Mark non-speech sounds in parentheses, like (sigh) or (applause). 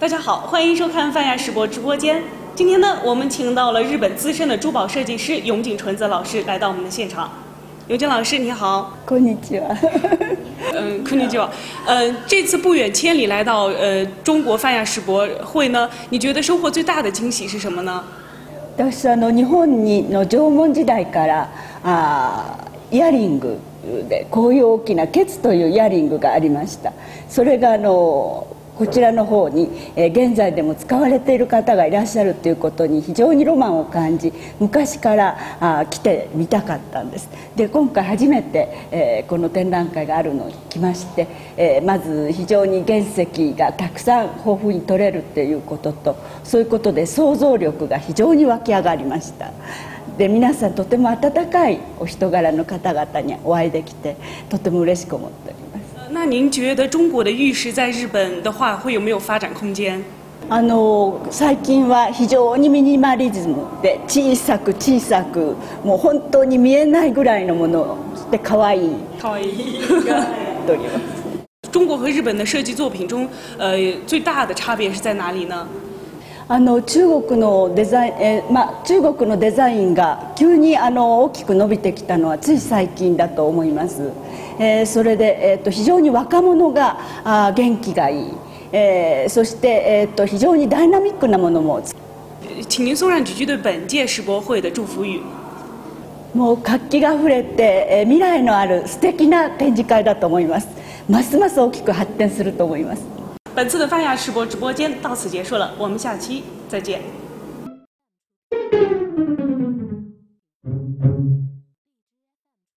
大家好，欢迎收看泛亚世博直播间。今天呢，我们请到了日本资深的珠宝设计师永井纯子老师来到我们的现场。牛津老师你好，こんにちは。嗯，こんにちは。嗯，这次不远千里来到呃中国泛亚世博会呢，你觉得收获最大的惊喜是什么呢？私あの日本にの縄文時代から、あ、イヤリングでこういう大きなというイヤリングがありました。それがあの。こちらの方に、え現在でも使われている方がいらっしゃるということに非常にロマンを感じ昔からあ来てみたかったんですで今回初めて、えこの展覧会があるのに来まして、えまず非常に原石がたくさん豊富に取れるっていうこととそういうことで想像力が非常に湧き上がりましたで皆さんとても温かいお人柄の方々にお会いできてとても嬉しく思っております那您觉得中国的玉石在日本的话，会有没有发展空间？あの最近は非常にミニマリズムで小さく小さくもう本当に見えないぐらいのもので可愛い。可愛い。(laughs) (laughs) 中国和日本的设计作品中，呃，最大的差别是在哪里呢？あの中国のデザイン、えー、まあ、中国のデザインが急にあの大きく伸びてきたのはつい最近だと思います、えー、それで、えーと、非常に若者があ元気がいい、えー、そして、えーと、非常にダイナミックなものも请您送上几句对本届世博会的祝福语もう活気があふれて、えー、未来のある素敵な展示会だと思いますますます大きく発展すると思います本次的泛亚直播直播间到此结束了，我们下期再见。